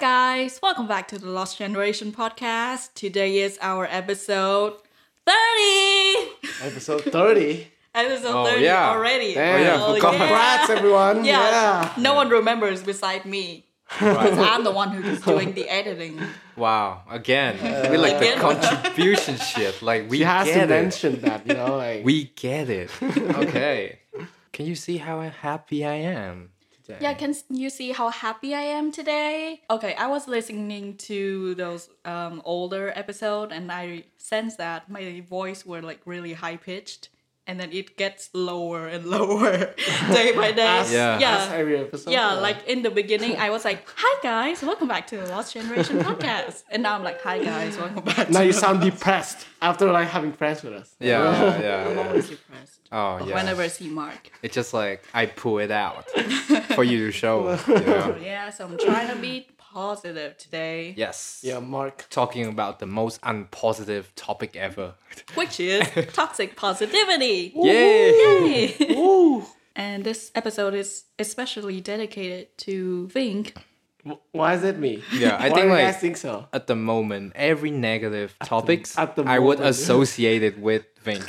guys, welcome back to the Lost Generation podcast. Today is our episode 30. Episode 30. Episode Oh, 30 yeah. already. Damn. yeah, Oh, forgot. Congrats, everyone. Yeah. Yeah. No one remembers beside me. 'Cause I'm the one who's doing the editing. Wow, again, uh, we like the contribution shit. Like we She has to it. mention that, you know, like. We get it. Okay. Can you see how happy I am today? Yeah, can you see how happy I am today? Okay, I was listening to those um, older episode and I sensed that my voice were like really high pitched and then it gets lower and lower day by day. As- Yeah. yeah. as every episode. Yeah, like in the beginning, I was like, "Hi guys, welcome back to the Lost Generation podcast," and now I'm like, "Hi guys, welcome back." Now to you the- sound depressed after like having friends with us. Yeah, yeah I'm yeah. always depressed Oh, yeah. whenever I see Mark. It's just like I pull it out for you to show. You know? Yeah, so I'm trying to be positive today, Yes. Yeah, Mark. Talking about the most unpositive topic ever. which is toxic positivity. Yay! Yay! Woo. and this episode is especially dedicated to Vink. W- Why is it me? Yeah, I think like guys think so? at the moment, every negative topics at the I would associate it with Vink.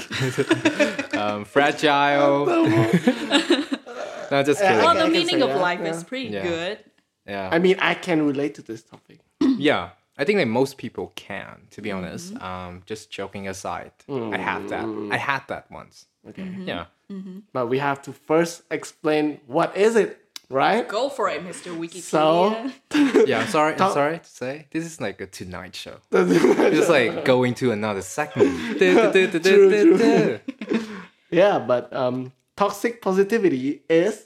um, fragile. no, just kidding. Well, the meaning of that, life yeah. is pretty Yeah. good. Yeah. I mean, I can relate to this topic. yeah. I think that most people can, to be honest. Um, just joking aside, I had that. I had that once. Okay. Yeah. But we have to first explain what is it, right? Go for it, Mr. Wikipedia. So- Yeah. I'm sorry. I'm sorry to say this is like a Tonight Show. Just like going to another segment. Du- du. Yeah, but um, toxic positivity is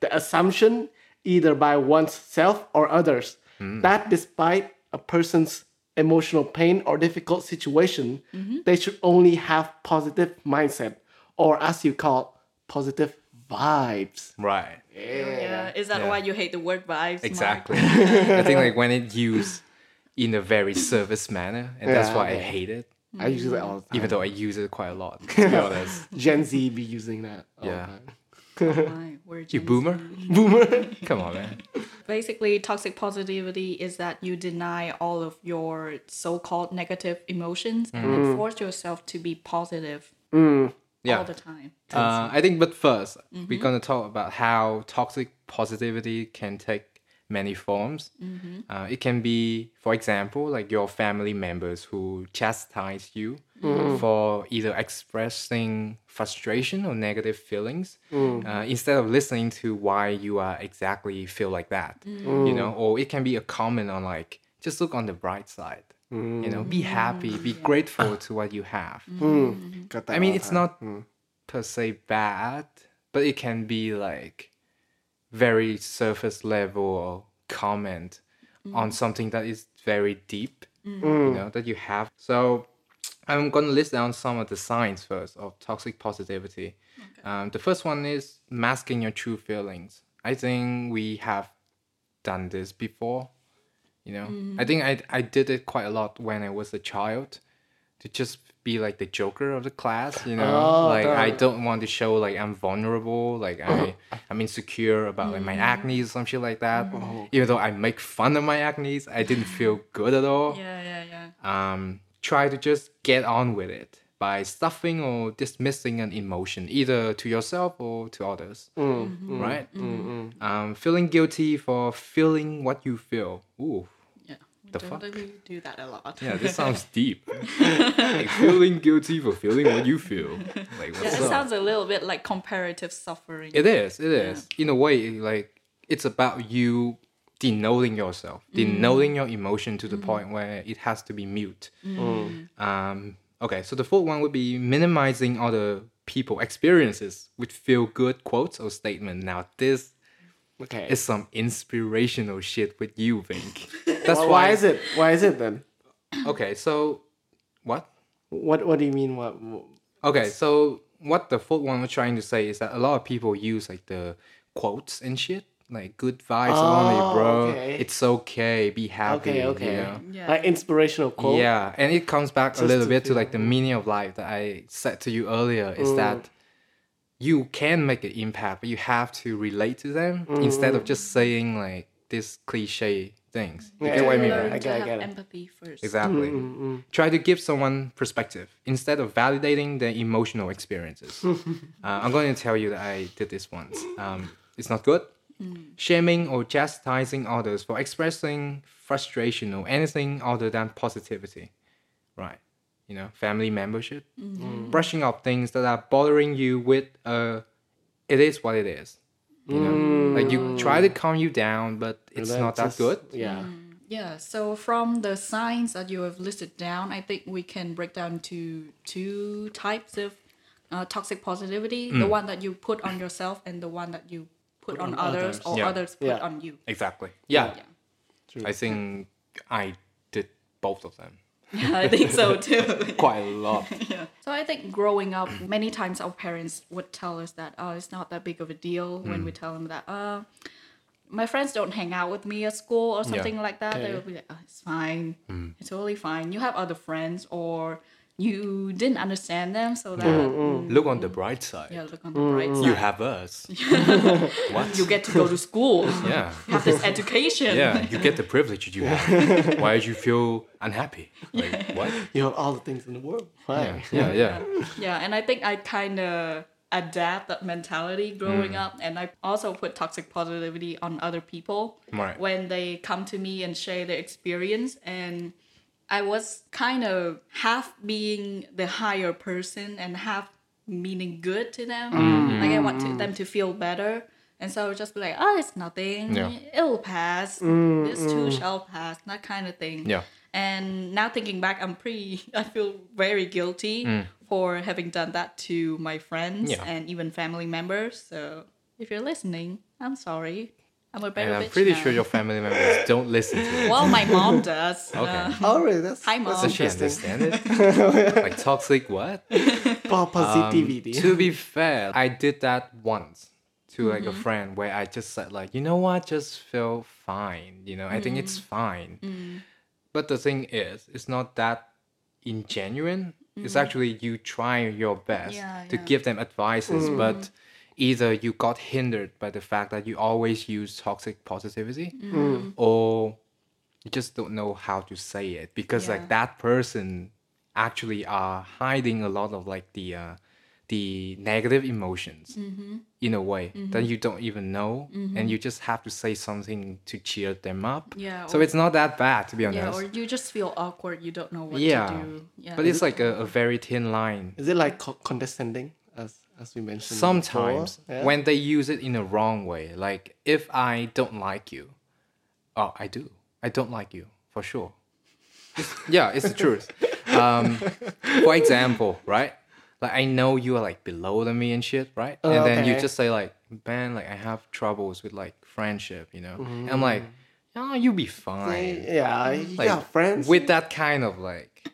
the assumption, either by oneself or others, that despite a person's emotional pain or difficult situation, they should only have positive mindset, or as you call, positive vibes. Right. Yeah, is that Yeah. why you hate the word vibes? Exactly. I think like when it used in a very service manner, and that's Yeah, why I hate it. I use it all the time. Even though I use it quite a lot. To be honest. Gen Z be using that. all the Yeah. time. Oh, why? We're You boomer? Boomer. Come on, man. Basically, toxic positivity is that you deny all of your so-called negative emotions and mm. force yourself to be positive mm. Yeah. all the time. Uh, I think, but 1st we we're gonna talk about how toxic positivity can take many forms. Uh, it can be, for example, like your family members who chastise you for either expressing frustration or negative feelings uh, instead of listening to why you are exactly feel like that. You know, or it can be a comment on like just look on the bright side. You know, be mm. happy, be grateful to what you have. Mm. Mm. Got I mean, it's time. not per se bad, but it can be like very surface level comment on something that is very deep, you know, that you have. So I'm going to list down some of the signs first of toxic positivity. Um, the first one is masking your true feelings. I think we have done this before. You know, I think I, I did it quite a lot when I was a child to just be like the joker of the class, you know. Oh, like I don't want to show like I'm vulnerable, like I I'm insecure about like my acne or some shit like that. Even though I make fun of my acne, I didn't feel good at all. Yeah, yeah, yeah. Um, try to just get on with it by stuffing or dismissing an emotion, either to yourself or to others. Mm, mm, mm, right? Um, feeling guilty for feeling what you feel. Ooh. Yeah. We The fuck? totally do that a lot. Yeah, this sounds deep. like feeling guilty for feeling what you feel. Like Yeah, what's it up? sounds a little bit like comparative suffering. It is. It is. In a way, like it's about you denoting yourself, denoting your emotion to the point where it has to be mute. Um, okay, so the fourth one would be minimizing other people experiences with feel good quotes or statement. Now this Okay. is some inspirational shit with you, think? That's why, why. why is it? Why is it then? Okay, so what? What What do you mean? What? what- Okay, so what the fourth one was trying to say is that a lot of people use like the quotes and shit, like good vibes only, Oh, bro. okay. It's okay, be happy. Okay. you know? Yeah. Like inspirational quote. Yeah, and it comes back a little to bit to like the meaning of life that I said to you earlier is Mm. that you can make an impact, but you have to relate to them instead Mm. of just saying like this cliche things. You Yeah, get what I mean? right? I to get- I have get it. empathy first. Exactly. Mm, Try to give someone perspective instead of validating their emotional experiences. uh, I'm going to tell you that I did this once. Um, it's not good. Shaming or chastising others for expressing frustration or anything other than positivity. Right. You know, family membership. Brushing up things that are bothering you with uh, it is what it is. You know, like you try to calm you down, but it's then not that just- good. Yeah. Yeah, so from the signs that you have listed down, I think we can break down to two types of uh, toxic positivity the one that you put on yourself and the one that you put, on, on others, others. or Yeah. others put Yeah. on you. Exactly. Yeah. Yeah. True. I think I did both of them Yeah, I think so too. quite a lot. yeah. So I think growing up, many times our parents would tell us that, oh, it's not that big of a deal when we tell them that, uh, my friends don't hang out with me at school or something like that. They Okay. would be like, oh, it's fine. It's totally fine. You have other friends or you didn't understand them so that, mm, Look on the bright side. yeah, look on the bright side. You have us. what? You get to go to school. yeah. You have this education. Yeah, you get the privilege you have. Why did you feel unhappy? Like what? You have all the things in the world. Fine. Yeah, yeah. Yeah, and I think I kind of adapt that mentality growing Mm. up, and I also put toxic positivity on other people Right. when they come to me and share their experience. And I was kind of half being the higher person and half meaning good to them. Mm-hmm. Like I want to, them to feel better. And so I would just be like, oh, it's nothing. Yeah. It'll pass. This too shall pass. That kind of thing. Yeah. And now thinking back, I'm pretty, I feel very guilty for having done that to my friends Mm. Yeah. and even family members. So if you're listening, I'm sorry. I'm a better And I'm bitch pretty now. sure your family members don't listen to it. Well, my mom does. Okay. Uh, Oh, really? That's, Hi, that's Mom. Does she interesting. understand it? like toxic what? Positivity. Um, to be fair, I did that once to like Mm-hmm. a friend where I just said like, you know what, just feel fine. You know, I think Mm. it's fine. But the thing is, it's not that ingenuine. It's actually you trying your best Mm. Yeah, to yeah. give them advices, but either you got hindered by the fact that you always use toxic positivity, Mm. or you just don't know how to say it because Yeah. like that person actually are hiding a lot of like the uh, the negative emotions Mm-hmm. in a way that you don't even know and you just have to say something to cheer them up Yeah, so or- it's not that bad to be honest yeah, or you just feel awkward. You don't know what yeah, to do. Yeah. but it's like a, a very thin line Is it like condescending, as as we mentioned? sometimes? Yeah? when they use it in a wrong way like if i don't like you oh i do i don't like you for sure It's- yeah it's the truth um, for example right like i know you are like below than me and shit right and then you just say like man like i have troubles with like friendship you know and i'm like oh you'll be fine yeah, you like got friends. with that kind of like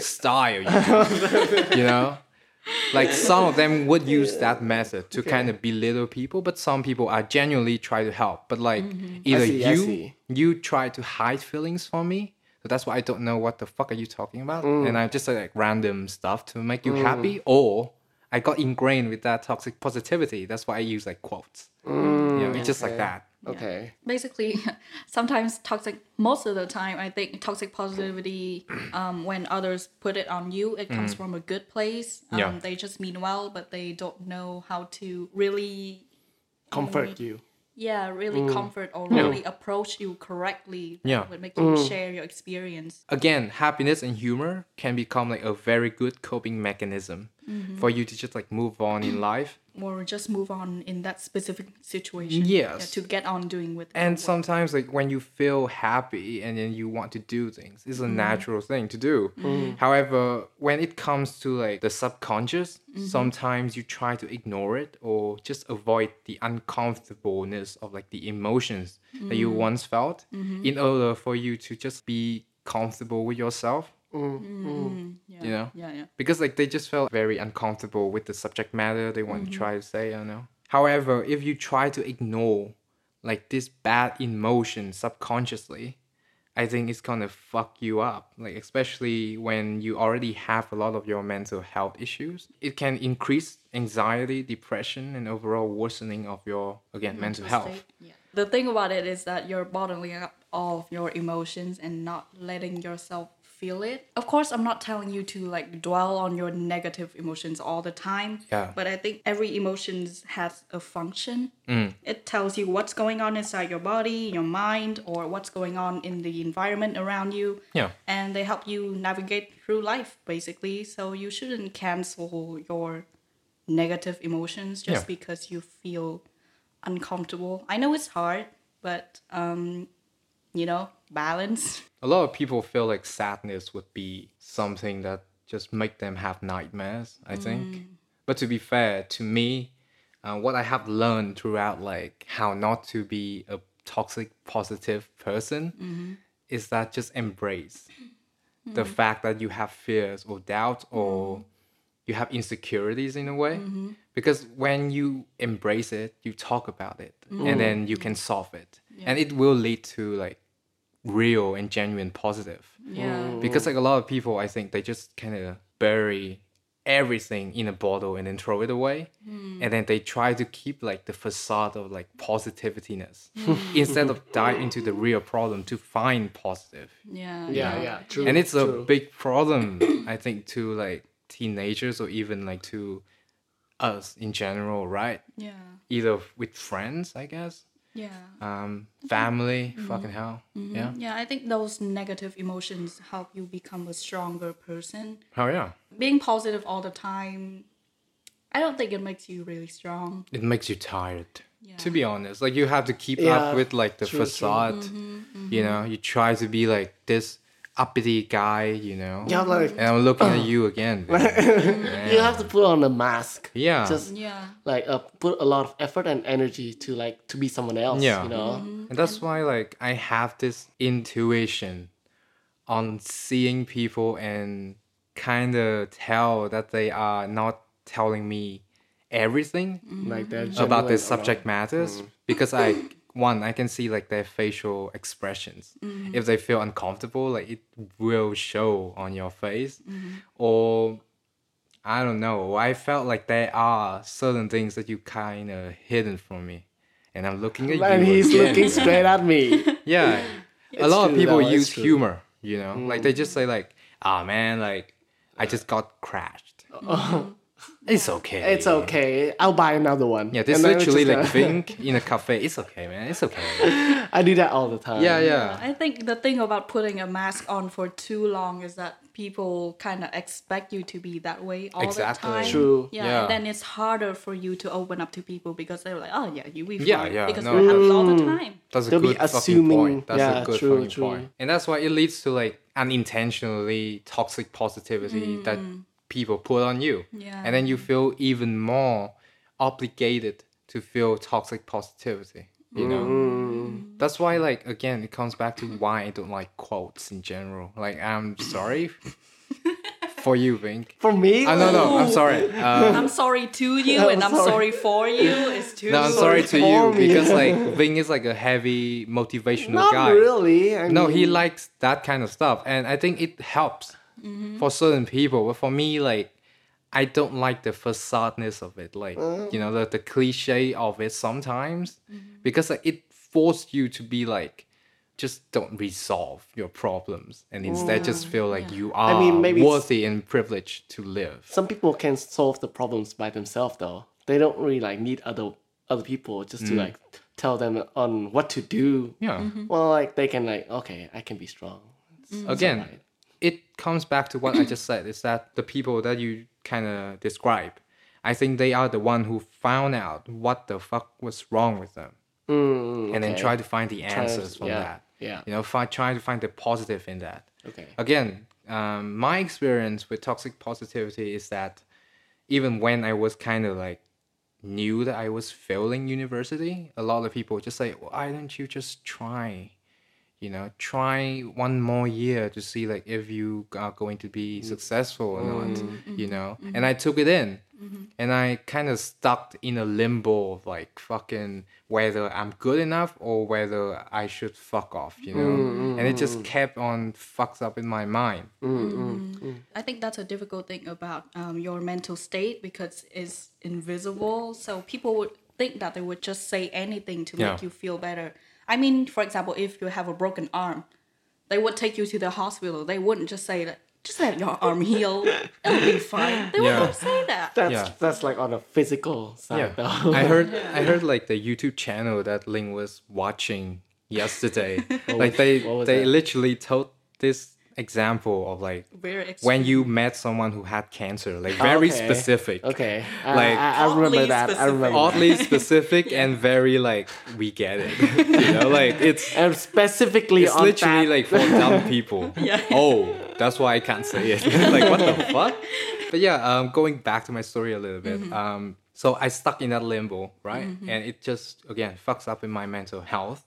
style, you know? you know? Like some of them would use that method to kind of belittle people, but some people are genuinely try to help. But like either see, you you try to hide feelings from me, so that's why I don't know what the fuck are you talking about, and I just say like random stuff to make you happy, or I got ingrained with that toxic positivity. That's why I use like quotes. you know, it's just like okay. That. okay. basically sometimes toxic most of the time i think toxic positivity um, when others put it on you it comes from a good place um, Mm. Yeah. they just mean well but they don't know how to really Comfort you. yeah really comfort or really approach you correctly that Mm. Yeah. Mm. would make you share your experience again, happiness and humor can become like a very good coping mechanism Mm-hmm. for you to just like move on in life. or just move on in that specific situation. Yes. to get on doing with And sometimes like when you feel happy and then you want to do things, it's a mm-hmm. natural thing to do. Mm-hmm. However, when it comes to like the subconscious, sometimes you try to ignore it or just avoid the uncomfortableness of like the emotions that you once felt in order for you to just be comfortable with yourself. Mm, mm, mm. yeah. you know? yeah yeah because like they just felt very uncomfortable with the subject matter they want to mm-hmm. try to say i don't know however if you try to ignore like this bad emotion subconsciously i think it's gonna fuck you up like especially when you already have a lot of your mental health issues it can increase anxiety depression and overall worsening of your again mm-hmm. mental, health. Yeah. The thing about it is that you're bottling up all of your emotions and not letting yourself feel it. Of course, I'm not telling you to like dwell on your negative emotions all the time. Yeah. But I think every emotions has a function. It tells you what's going on inside your body, your mind, or what's going on in the environment around you. Yeah. And they help you navigate through life basically. So you shouldn't cancel your negative emotions just Yeah. because you feel uncomfortable. I know it's hard, but um, you know, balance. a lot of people feel like sadness would be something that just make them have nightmares i mm. think. But to be fair to me uh, what i have learned throughout like how not to be a toxic positive person mm-hmm. is that just embrace mm-hmm. the fact that you have fears or doubts or mm-hmm. you have insecurities in a way. Because when you embrace it you talk about it and then you can solve it. And it will lead to like real and genuine positive. Yeah. Oh. because like a lot of people i think they just kind of bury everything in a bottle and then throw it away. Hmm. And then they try to keep like the facade of like positiveness hmm. instead of dive into the real problem to find positive. Yeah. Yeah, yeah, true. and it's a big problem i think to like teenagers or even like to us in general right? Yeah. either with friends i guess Yeah. um family mm-hmm. fucking hell mm-hmm. yeah Yeah, I think those negative emotions help you become a stronger person. oh yeah Being positive all the time, I don't think it makes you really strong. it makes you tired yeah. to be honest like you have to keep Yeah, up with like the true, true. facade mm-hmm, you know you try to be like this uppity guy you know Yeah, like and i'm looking at uh, you again man. you have to put on a mask. yeah Just Yeah. like uh, put a lot of effort and energy to like to be someone else. Yeah. You know. Mm-hmm. and that's why like i have this intuition on seeing people and kind of tell that they are not telling me everything mm-hmm. Like that. about genuine this or- subject uh, matters mm. because I one I can see like their facial expressions. Mm-hmm. If they feel uncomfortable, like it will show on your face, mm-hmm. or I don't know. I felt like there are certain things that you kind of hidden from me, and I'm looking at you. And you. he's again. looking straight at me. Yeah, a It's lot of people though, use humor. You know, like they just mm. say like, "Ah man, like I just got crashed." Oh. It's okay. It's okay. I'll buy another one. Yeah, this And literally just like a- think in a cafe. It's okay, man. It's okay. I do that all the time. Yeah, yeah. I think the thing about putting a mask on for too long is that people kind of expect you to be that way all Exactly. the time. True. Yeah, Yeah. And then it's harder for you to open up to people because they're like, oh yeah, you be Yeah, fine," yeah, because no. we have it all the time. That's a They'll be good fucking assuming- point. That's yeah, a good true, fucking true. point. And that's why it leads to like unintentionally toxic positivity that mm. People put on you. Yeah. And then you feel even more obligated to feel toxic positivity. You know? Mm. That's why like again it comes back to why I don't like quotes in general. Like I'm sorry for you, Vink. For me, Uh, no, no, I'm sorry. Uh, I'm sorry to you and I'm sorry. sorry for you. It's too. no, I'm sorry to you me. because like Ving is like a heavy motivational not guy. really. I No, he likes that kind of stuff, and I think it helps Mm-hmm. for certain people. But for me, like, I don't like the facadeness of it, like mm. you know, the, the cliche of it sometimes, mm-hmm. because like, it forced you to be like, just don't resolve your problems, and instead just mm. feel like you are I mean, maybe worthy and privileged to live. some people can solve the problems by themselves though. They don't really like need other other people just to mm. like tell them on what to do. Yeah. Well, like they can like okay, I can be strong. It's- it's Again, alright. It comes back to what I just said is that the people that you kind of describe, I think they are the one who found out what the fuck was wrong with them Mm, and then try to find the Try to- answers from yeah, that. yeah. You know, fi- try to find the positive in that. Okay. Again, um, my experience with toxic positivity is that even when I was kind of like knew that I was failing university, a lot of people just say, why don't you just try? You know, try one more year to see like if you are going to be mm. successful or not. Mm. Mm-hmm. You know, mm-hmm. and I took it in, mm-hmm. and I kind of stuck in a limbo of like fucking whether I'm good enough or whether I should fuck off. You know, mm, and it just kept on fucks up in my mind. I think that's a difficult thing about um, your mental state because it's invisible. So people would think that they would just say anything to Yeah. make you feel better. I mean, for example, if you have a broken arm, they would take you to the hospital. They wouldn't just say that. Just let your arm heal. It'll be fine. They Yeah. wouldn't say that. That's Yeah. that's like on a physical side Yeah, though. I heard I heard like the YouTube channel that Ling was watching yesterday. Oh, like they they that? literally told this example of like Very when you met someone who had cancer, like very Okay. specific. okay. Like- I, I remember Oddly that. I specific. remember. that. Oddly specific and very like we get it. you know, like it's And specifically it's on literally that- like for dumb people. Yeah. Oh, that's why I can't say it. like what the fuck? But yeah, um, going back to my story a little bit. Um, so I stuck in that limbo, right? And it just again fucks up in my mental health.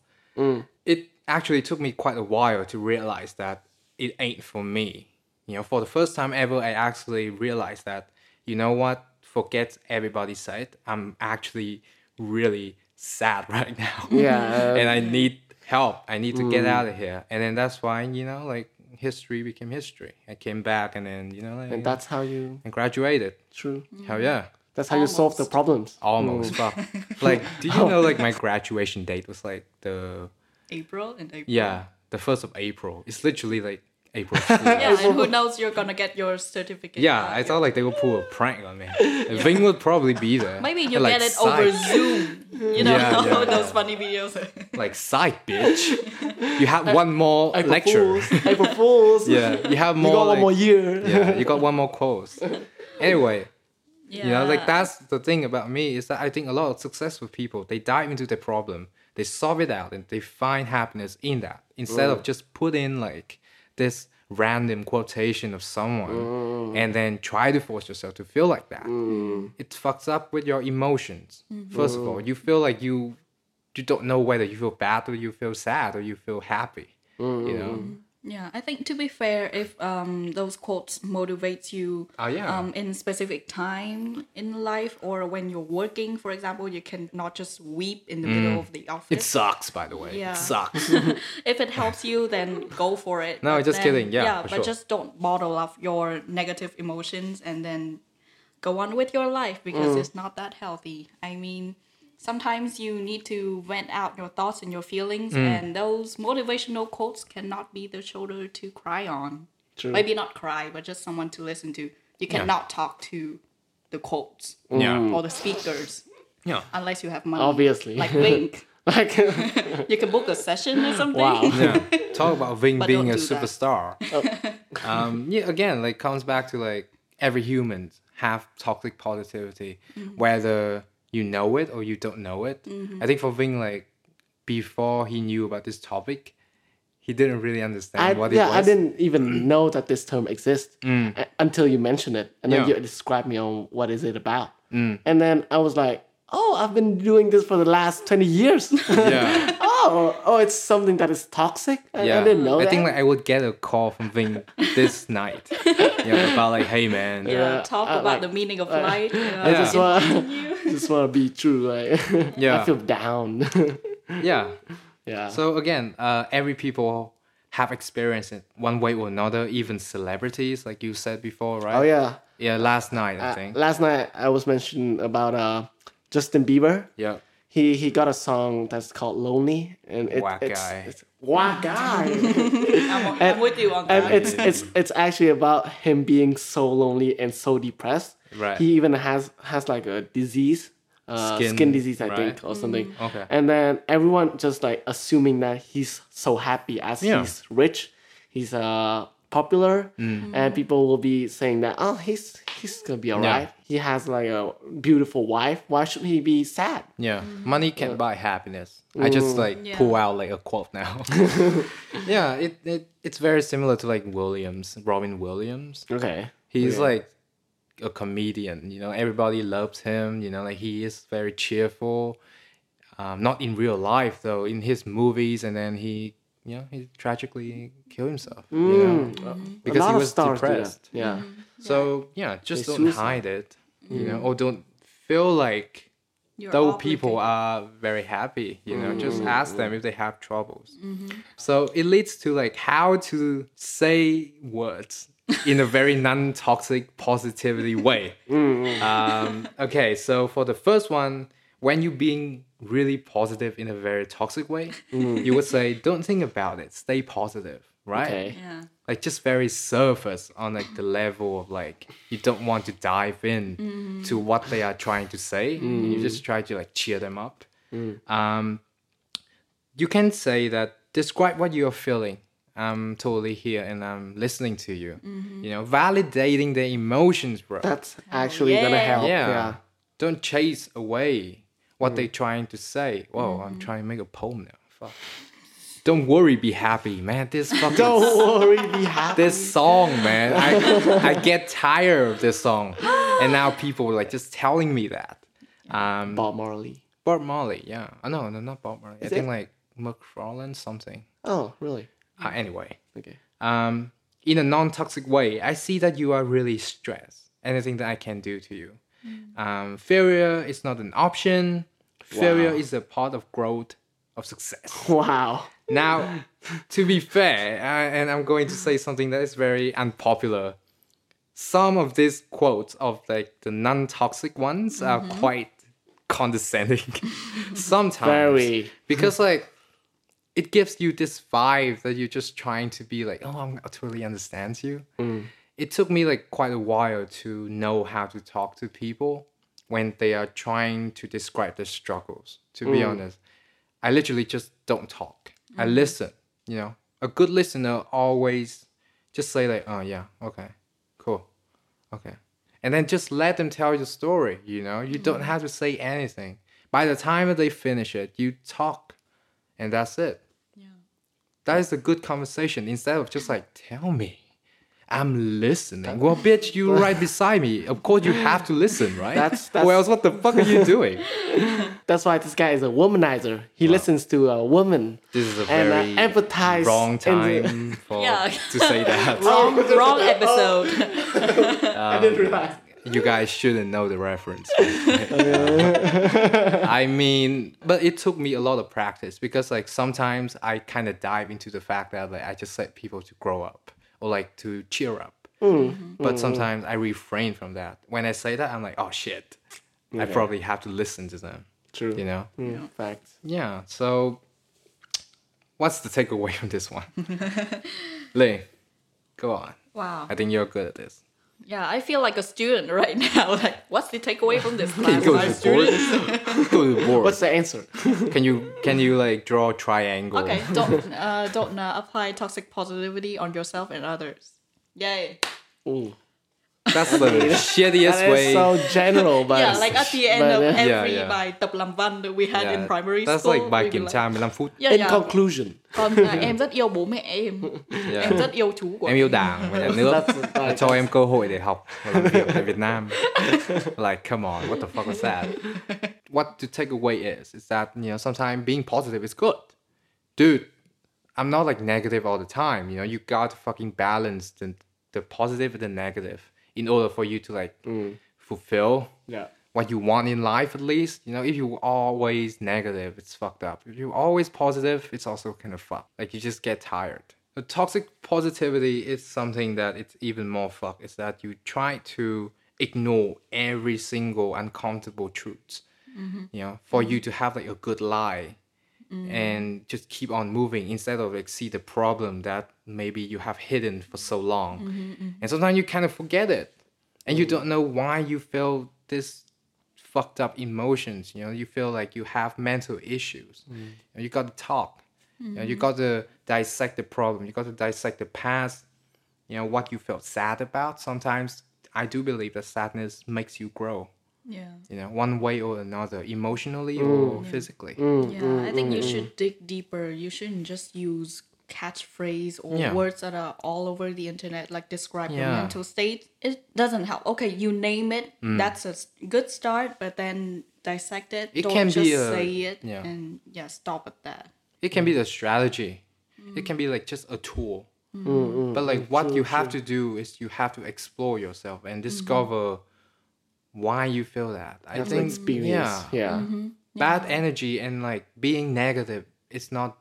It actually took me quite a while to realize that it ain't for me. You know, for the first time ever, I actually realized that you know what? Forget everybody said. I'm actually really sad right now Yeah. and I need help. I need to get mm. out of here. And then that's why, you know, like history became history. I came back and then, you know, like, and that's how you and graduated. true. Hell yeah. That's how you solve the problems. Almost. Mm. Fuck. Like, do you oh. know like my graduation date was like the April and April. yeah, the first of April. It's literally like April. Yeah, and who knows you're gonna get your certificate. Yeah. I thought like they would pull a prank on me. And Ving would probably be there. Maybe you Like, get it over. Zoom. You know Yeah, yeah, those funny videos. Like psych, bitch. You had one more April lecture. Fools. April Fools. Yeah, you have You more. got one more year. yeah, you got one more course. Anyway, yeah. you know, like that's the thing about me is that I think a lot of successful people they dive into their problem, they solve it out, and they find happiness in that instead of just put in like this random quotation of someone mm. and then try to force yourself to feel like that. Mm. It fucks up with your emotions. Mm-hmm. First of all, mm. you feel like you you don't know whether you feel bad or you feel sad or you feel happy. You know. Yeah, I think to be fair, if um those quotes motivates you Oh, yeah. um in specific time in life or when you're working, for example, you can not just weep in the middle of the office. It sucks, by the way. Yeah. It sucks. if it helps you, then go for it. No, But just then- kidding. Yeah, yeah, but sure. just don't bottle up your negative emotions and then go on with your life because Mm. it's not that healthy. I mean, sometimes you need to vent out your thoughts and your feelings, Mm. and those motivational quotes cannot be the shoulder to cry on. True. Maybe not cry, but just someone to listen to. You cannot talk to the quotes Yeah. or the speakers Yeah. unless you have money. Obviously. Like Link. like you can book a session or something. wow. yeah talk about Ving being a do that. superstar um yeah again like comes back to like every human have toxic positivity Mm-hmm. whether you know it or you don't know it Mm-hmm. i think for Ving like before he knew about this topic he didn't really understand I, what yeah, it was Mm. I didn't even know that this term exists a- until you mentioned it, and then Yeah. Mm. you described me on what is it about, and then I was like, oh, I've been doing this for the last twenty years. yeah oh, oh, it's something that is toxic. I, yeah I didn't know i that. think like i would get a call from Ving this night yeah about like hey man Yeah, Yeah, talk I about like- the meaning of life. I Yeah. just want, just want to be true. Like, Yeah. I feel down. yeah yeah. So again, uh, every people have experienced it one way or another. Even celebrities, like you said before, right? oh yeah. Yeah, last night I Uh, think. last night I was mentioning about uh, Justin Bieber. yeah. He he got a song that's called "Lonely" and it, Whack it's, guy. it's whack guy. I'm, I'm with you on and it's it's it's actually about him being so lonely and so depressed. Right. He even has has like a disease, uh, skin, Skin, disease, I think, or something. Okay. And then everyone just like assuming that he's so happy as Yeah. he's rich, he's uh popular, Mm. and people will be saying that oh he's he's gonna be alright. He has like a beautiful wife. Why should he be sad? Yeah. Money can't buy happiness. I just like Yeah. pull out like a quote now. yeah, it, it it's very similar to like Williams, Robin Williams. Okay. He's Yeah. like a comedian, you know, everybody loves him, you know, like he is very cheerful. Um, not in real life though, in his movies and then he you know, he tragically killed himself. You know? Because Mm. a lot he was stars do that. depressed. Yeah. So yeah, just They don't suicide. hide it. You know, or don't feel like You're though people are very happy, you know, just Mm. ask them if they have troubles. So it leads to like how to say words in a very non-toxic positivity way. Mm. Um, okay, so for the first one, when you being really positive in a very toxic way, mm. you would say, don't think about it, stay positive, right? Okay. Yeah. Like just very surface on like the level of like you don't want to dive in mm. to what they are trying to say. Mm. You just try to like cheer them up. Um, you can say that describe what you're feeling. I'm totally here and I'm listening to you. Mm-hmm. You know, validating their emotions, bro. That's actually gonna oh, help. yeah. Yeah. Don't chase away what they're trying to say. Whoa, I'm trying to make a poem now. Fuck. Don't worry, be happy, man. This fucking Don't worry, be happy. this song, man. I I get tired of this song, and now people like just telling me that. Um, Bob Marley. Bob Marley, yeah. Oh, no, no, not Bob Marley. I Is think it? like McFarlane something. Oh, really? Uh, anyway, Okay. um, in a non-toxic way, I see that you are really stressed. Anything that I can do to you. Um, failure is not an option. Failure Wow. is a part of growth, of success. Wow. Now, to be fair, uh, and I'm going to say something that is very unpopular. Some of these quotes of like the non-toxic ones are quite condescending. Sometimes Very. because like it gives you this vibe that you're just trying to be like, oh, I'm, I totally understand you. It took me like quite a while to know how to talk to people when they are trying to describe their struggles. To be mm. honest, I literally just don't talk. I mm. listen. You know, a good listener always just say like, oh yeah, okay, cool, okay, and then just let them tell your story. You know, you don't mm. have to say anything. By the time they finish it, you talk, and that's it. Yeah. That is a good conversation instead of just like tell me. I'm listening. Well, bitch, you right beside me. Of course, you have to listen, right? That's- Or that's- else, what the fuck are you doing? That's why this guy is a womanizer. He listens to a woman This is a and very uh, empathize wrong in the- time for Yeah. to say that. Wrong, wrong episode. I didn't realize. you guys shouldn't know the reference. I mean, but it took me a lot of practice because like sometimes I kind of dive into the fact that like I just let people to grow up or like to cheer up. Mm. Mm-hmm. But mm. sometimes I refrain from that. When I say that, I'm like, oh shit, I probably have to listen to them. True. You know? Mm, Facts. Yeah. So, what's the takeaway from this one? Ling, go on. Wow. I think you're good at this. Yeah, I feel like a student right now. Like, what's the takeaway from this class? go to the students? go to the board. What's the answer? Can you can you like draw a triangle? Okay, don't uh, don't uh, apply toxic positivity on yourself and others. Yay. Ooh. That's the shittiest That way. so general, but yeah, like at the end but, of Yeah, every yeah. bài tập làm văn that we had Yeah, in primary That's school. That's like bài we'd be kiểm like, tra 15 phút. Yeah, in yeah. conclusion, Còn là em rất yêu bố mẹ em. Yeah. Em rất yêu chú của Em Em yêu đảng và nhà nước That's- cho em cơ hội để học và làm việc tại Việt Nam. Like, come on, what the fuck was that? What the takeaway is is that you know sometimes being positive is good, dude. I'm not like negative all the time. You know, you got to fucking balance the the positive and the negative in order for you to like mm. fulfill yeah. what you want in life at least. You know if you always negative it's fucked up. If you're always positive it's also kind of fucked. Like you just get tired. The toxic positivity is something that it's even more fucked. Is that you try to ignore every single uncomfortable truths mm-hmm. you know for you to have like a good lie Mm-hmm. and just keep on moving instead of like see the problem that maybe you have hidden for so long. Mm-hmm, mm-hmm. And sometimes you kind of forget it. And you mm. don't know why you feel this fucked up emotions you know? You feel like you have mental issues. Mm. You, know, you got to talk. You, know, you got to dissect the problem. You got to dissect the past. You know what you felt sad about. Sometimes i do believe that sadness makes you grow Yeah. you know one way or another emotionally mm. or physically mm, mm, Yeah, I think you should dig deeper. You shouldn't just use catchphrase or Yeah. words that are all over the internet, like describe your mental state. It doesn't help. Okay, you name it. That's a good start, but then dissect it. Mm. It Don't can just be a- say it yeah. and yeah, stop at that. it can be the strategy it can be like just a tool but like what you have to do is you have to explore yourself and mm-hmm. discover why you feel that i Have to think experience. yeah Yeah. Mm-hmm. bad energy and like being negative is not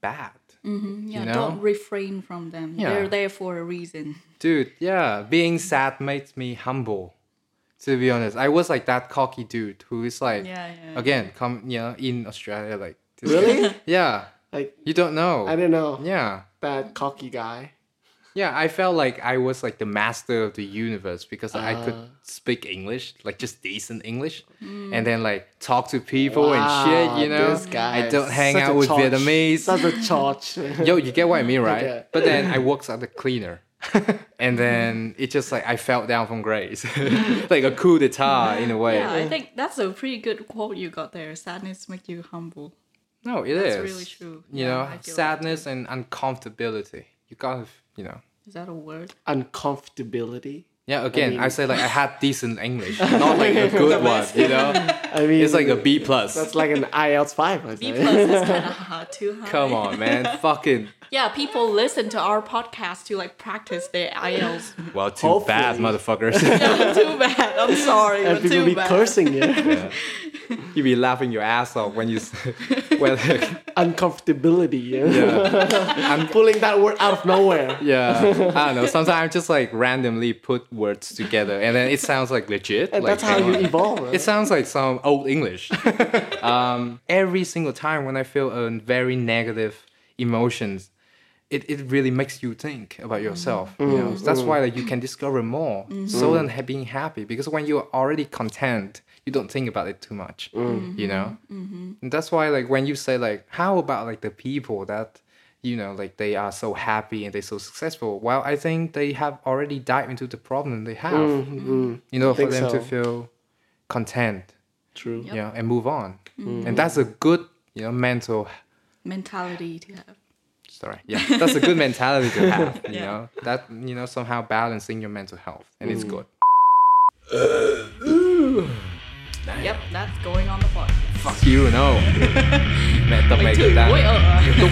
bad mm-hmm. Yeah, know? don't refrain from them. Yeah. They're there for a reason. dude yeah being sad makes me humble To be honest, I was like that cocky dude who is like, Yeah, yeah. again, come, you know, in Australia, like, this- Really? yeah, like you don't know. I don't know yeah. that cocky guy. Yeah, I felt like I was like the master of the universe because I could Ah. speak English, like just decent English, and then like talk to people and shit. You know, this guy I don't hang out with church. Vietnamese. Such a church. Yo, you get what I mean, right? Okay. But then I worked as a cleaner, and then it just like I fell down from grace, like a coup d'état in a way. Yeah, I think that's a pretty good quote you got there. Sadness make you humble. No, it is. That's really true. You Yeah, know, I feel that sadness and uncomfortability. You gotta, you know. Is that a word? Uncomfortability. Yeah, again, I, mean- say like I had decent English, not like a good one. You know, I mean, it's like a B plus. That's like an IELTS five. I B say. plus is kind of hard, too high. Come on, man, fucking. Yeah, people listen to our podcast to like practice their IELTS. Well, too bad, Hopefully. motherfuckers. too bad. I'm sorry, and people too be bad. cursing you. you be laughing your ass off when you, s- when, Uncomfortability. Yeah. yeah, I'm pulling that word out of nowhere. yeah. I don't know. Sometimes I just like randomly put words together, and then it sounds like legit. And like, that's how you evolve. Right? It sounds like some old English. um, every single time when I feel a very negative emotions, it, it really makes you think about mm-hmm. yourself. Mm-hmm. You know, that's why mm-hmm. like, you can discover more so than ha- being happy. Because when you're already content, you don't think about it too much. You know, and that's why like when you say like, how about like the people that you know like they are so happy and they're so successful? Well, I think they have already dived into the problem they have. Mm-hmm. Mm-hmm. You know, for Think them to feel content True. yeah you know, and move on. Mm-hmm. And that's a good, you know, mental. Mentality to have. Sorry, yeah, that's a good mentality to have. You Yeah. know, that you know somehow balancing your mental health, and it's mm. good. Yep, that's going on the podcast. Fuck you, no. Mẹ tập mày Chửi cực mũi đã. ở. Nghiêm túc.